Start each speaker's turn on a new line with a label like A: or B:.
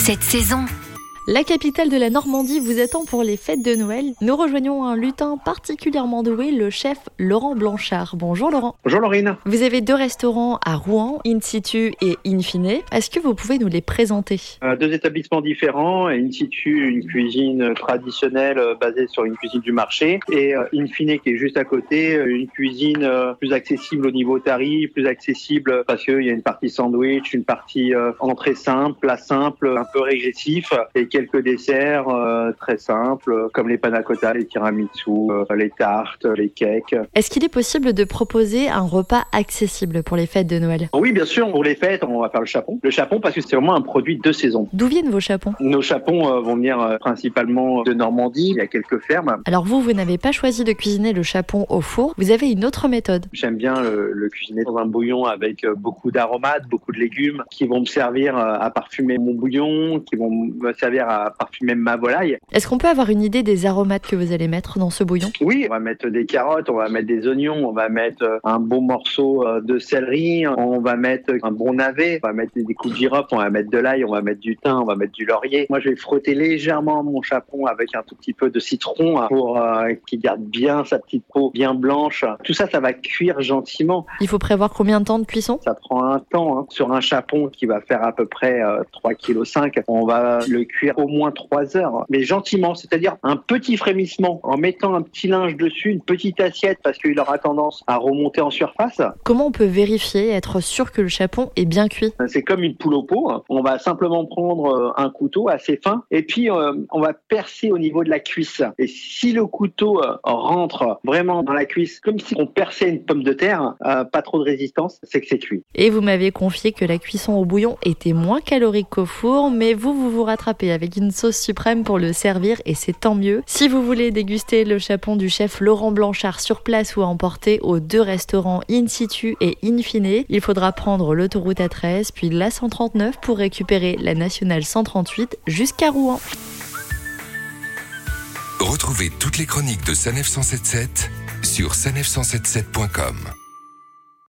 A: cette saison.
B: La capitale de la Normandie vous attend pour les fêtes de Noël. Nous rejoignons un lutin particulièrement doué, le chef Laurent Blanchard. Bonjour Laurent.
C: Bonjour Laurine.
B: Vous avez deux restaurants à Rouen, In situ et In fine. Est-ce que vous pouvez nous les présenter?
C: Euh, Deux établissements différents. In situ, une cuisine traditionnelle euh, basée sur une cuisine du marché. Et euh, In fine, qui est juste à côté, une cuisine plus accessible au niveau tarif, plus accessible parce qu'il y a une partie sandwich, une partie entrée simple, plat simple, un peu régressif et quelques desserts euh, très simples comme les panna cotta, les tiramisu, euh, les tartes, les cakes.
B: Est-ce qu'il est possible de proposer un repas accessible pour les fêtes de Noël?
C: Oui, bien sûr, pour les fêtes, on va faire le chapon. Le chapon parce que c'est vraiment un produit de saison.
B: D'où viennent vos chapons?
C: Nos chapons euh, vont venir principalement de Normandie. Il y a quelques fermes.
B: Alors vous, vous n'avez pas choisi de cuisiner le chapon au four, vous avez une autre méthode.
C: J'aime bien le, le cuisiner dans un bouillon avec beaucoup d'aromates, beaucoup de légumes qui vont me servir à parfumer mon bouillon, qui vont me servir à parfumer ma volaille.
B: Est-ce qu'on peut avoir une idée des aromates que vous allez mettre dans ce bouillon?
C: Oui, on va mettre des carottes, on va mettre des oignons, on va mettre euh, un bon morceau euh, de céleri, on va mettre un bon navet, on va mettre des coups de girofle, on va mettre de l'ail, on va mettre du thym, on va mettre du laurier. Moi, je vais frotter légèrement mon chapon avec un tout petit peu de citron hein, pour euh, qu'il garde bien sa petite peau bien blanche. Tout ça, ça va cuire gentiment.
B: Il faut prévoir combien de temps de cuisson?
C: Ça prend un temps. hein. Sur un chapon qui va faire à peu près euh, 3,5 kg, on va le cuire au moins 3 heures. Mais gentiment, c'est-à-dire un petit frémissement en mettant un petit linge dessus, une petite assiette parce qu'il aura tendance à remonter en surface.
B: Comment on peut vérifier, être sûr que le chapon est bien cuit?
C: C'est comme une poule au pot. hein. On va simplement prendre euh, un couteau assez fin et puis euh, on va percer au niveau de la cuisse. Et si le couteau euh, rentre vraiment dans la cuisse, comme si on perçait une pomme de terre, euh, pas trop de résistance, c'est que c'est cuit.
B: Et vous m'avez confié que la cuisson au bouillon était moins calorique qu'au four, mais vous, vous vous rattrapez avec une sauce suprême pour le servir et c'est tant mieux. Si vous voulez déguster le chapon du chef Laurent Blanchard sur place ou à emporter aux deux restaurants In situ et In fine, il faudra prendre l'autoroute A13 puis la 139 pour récupérer la nationale 138 jusqu'à Rouen.
D: Retrouvez toutes les chroniques de Sanef 177 sur sanef177.com.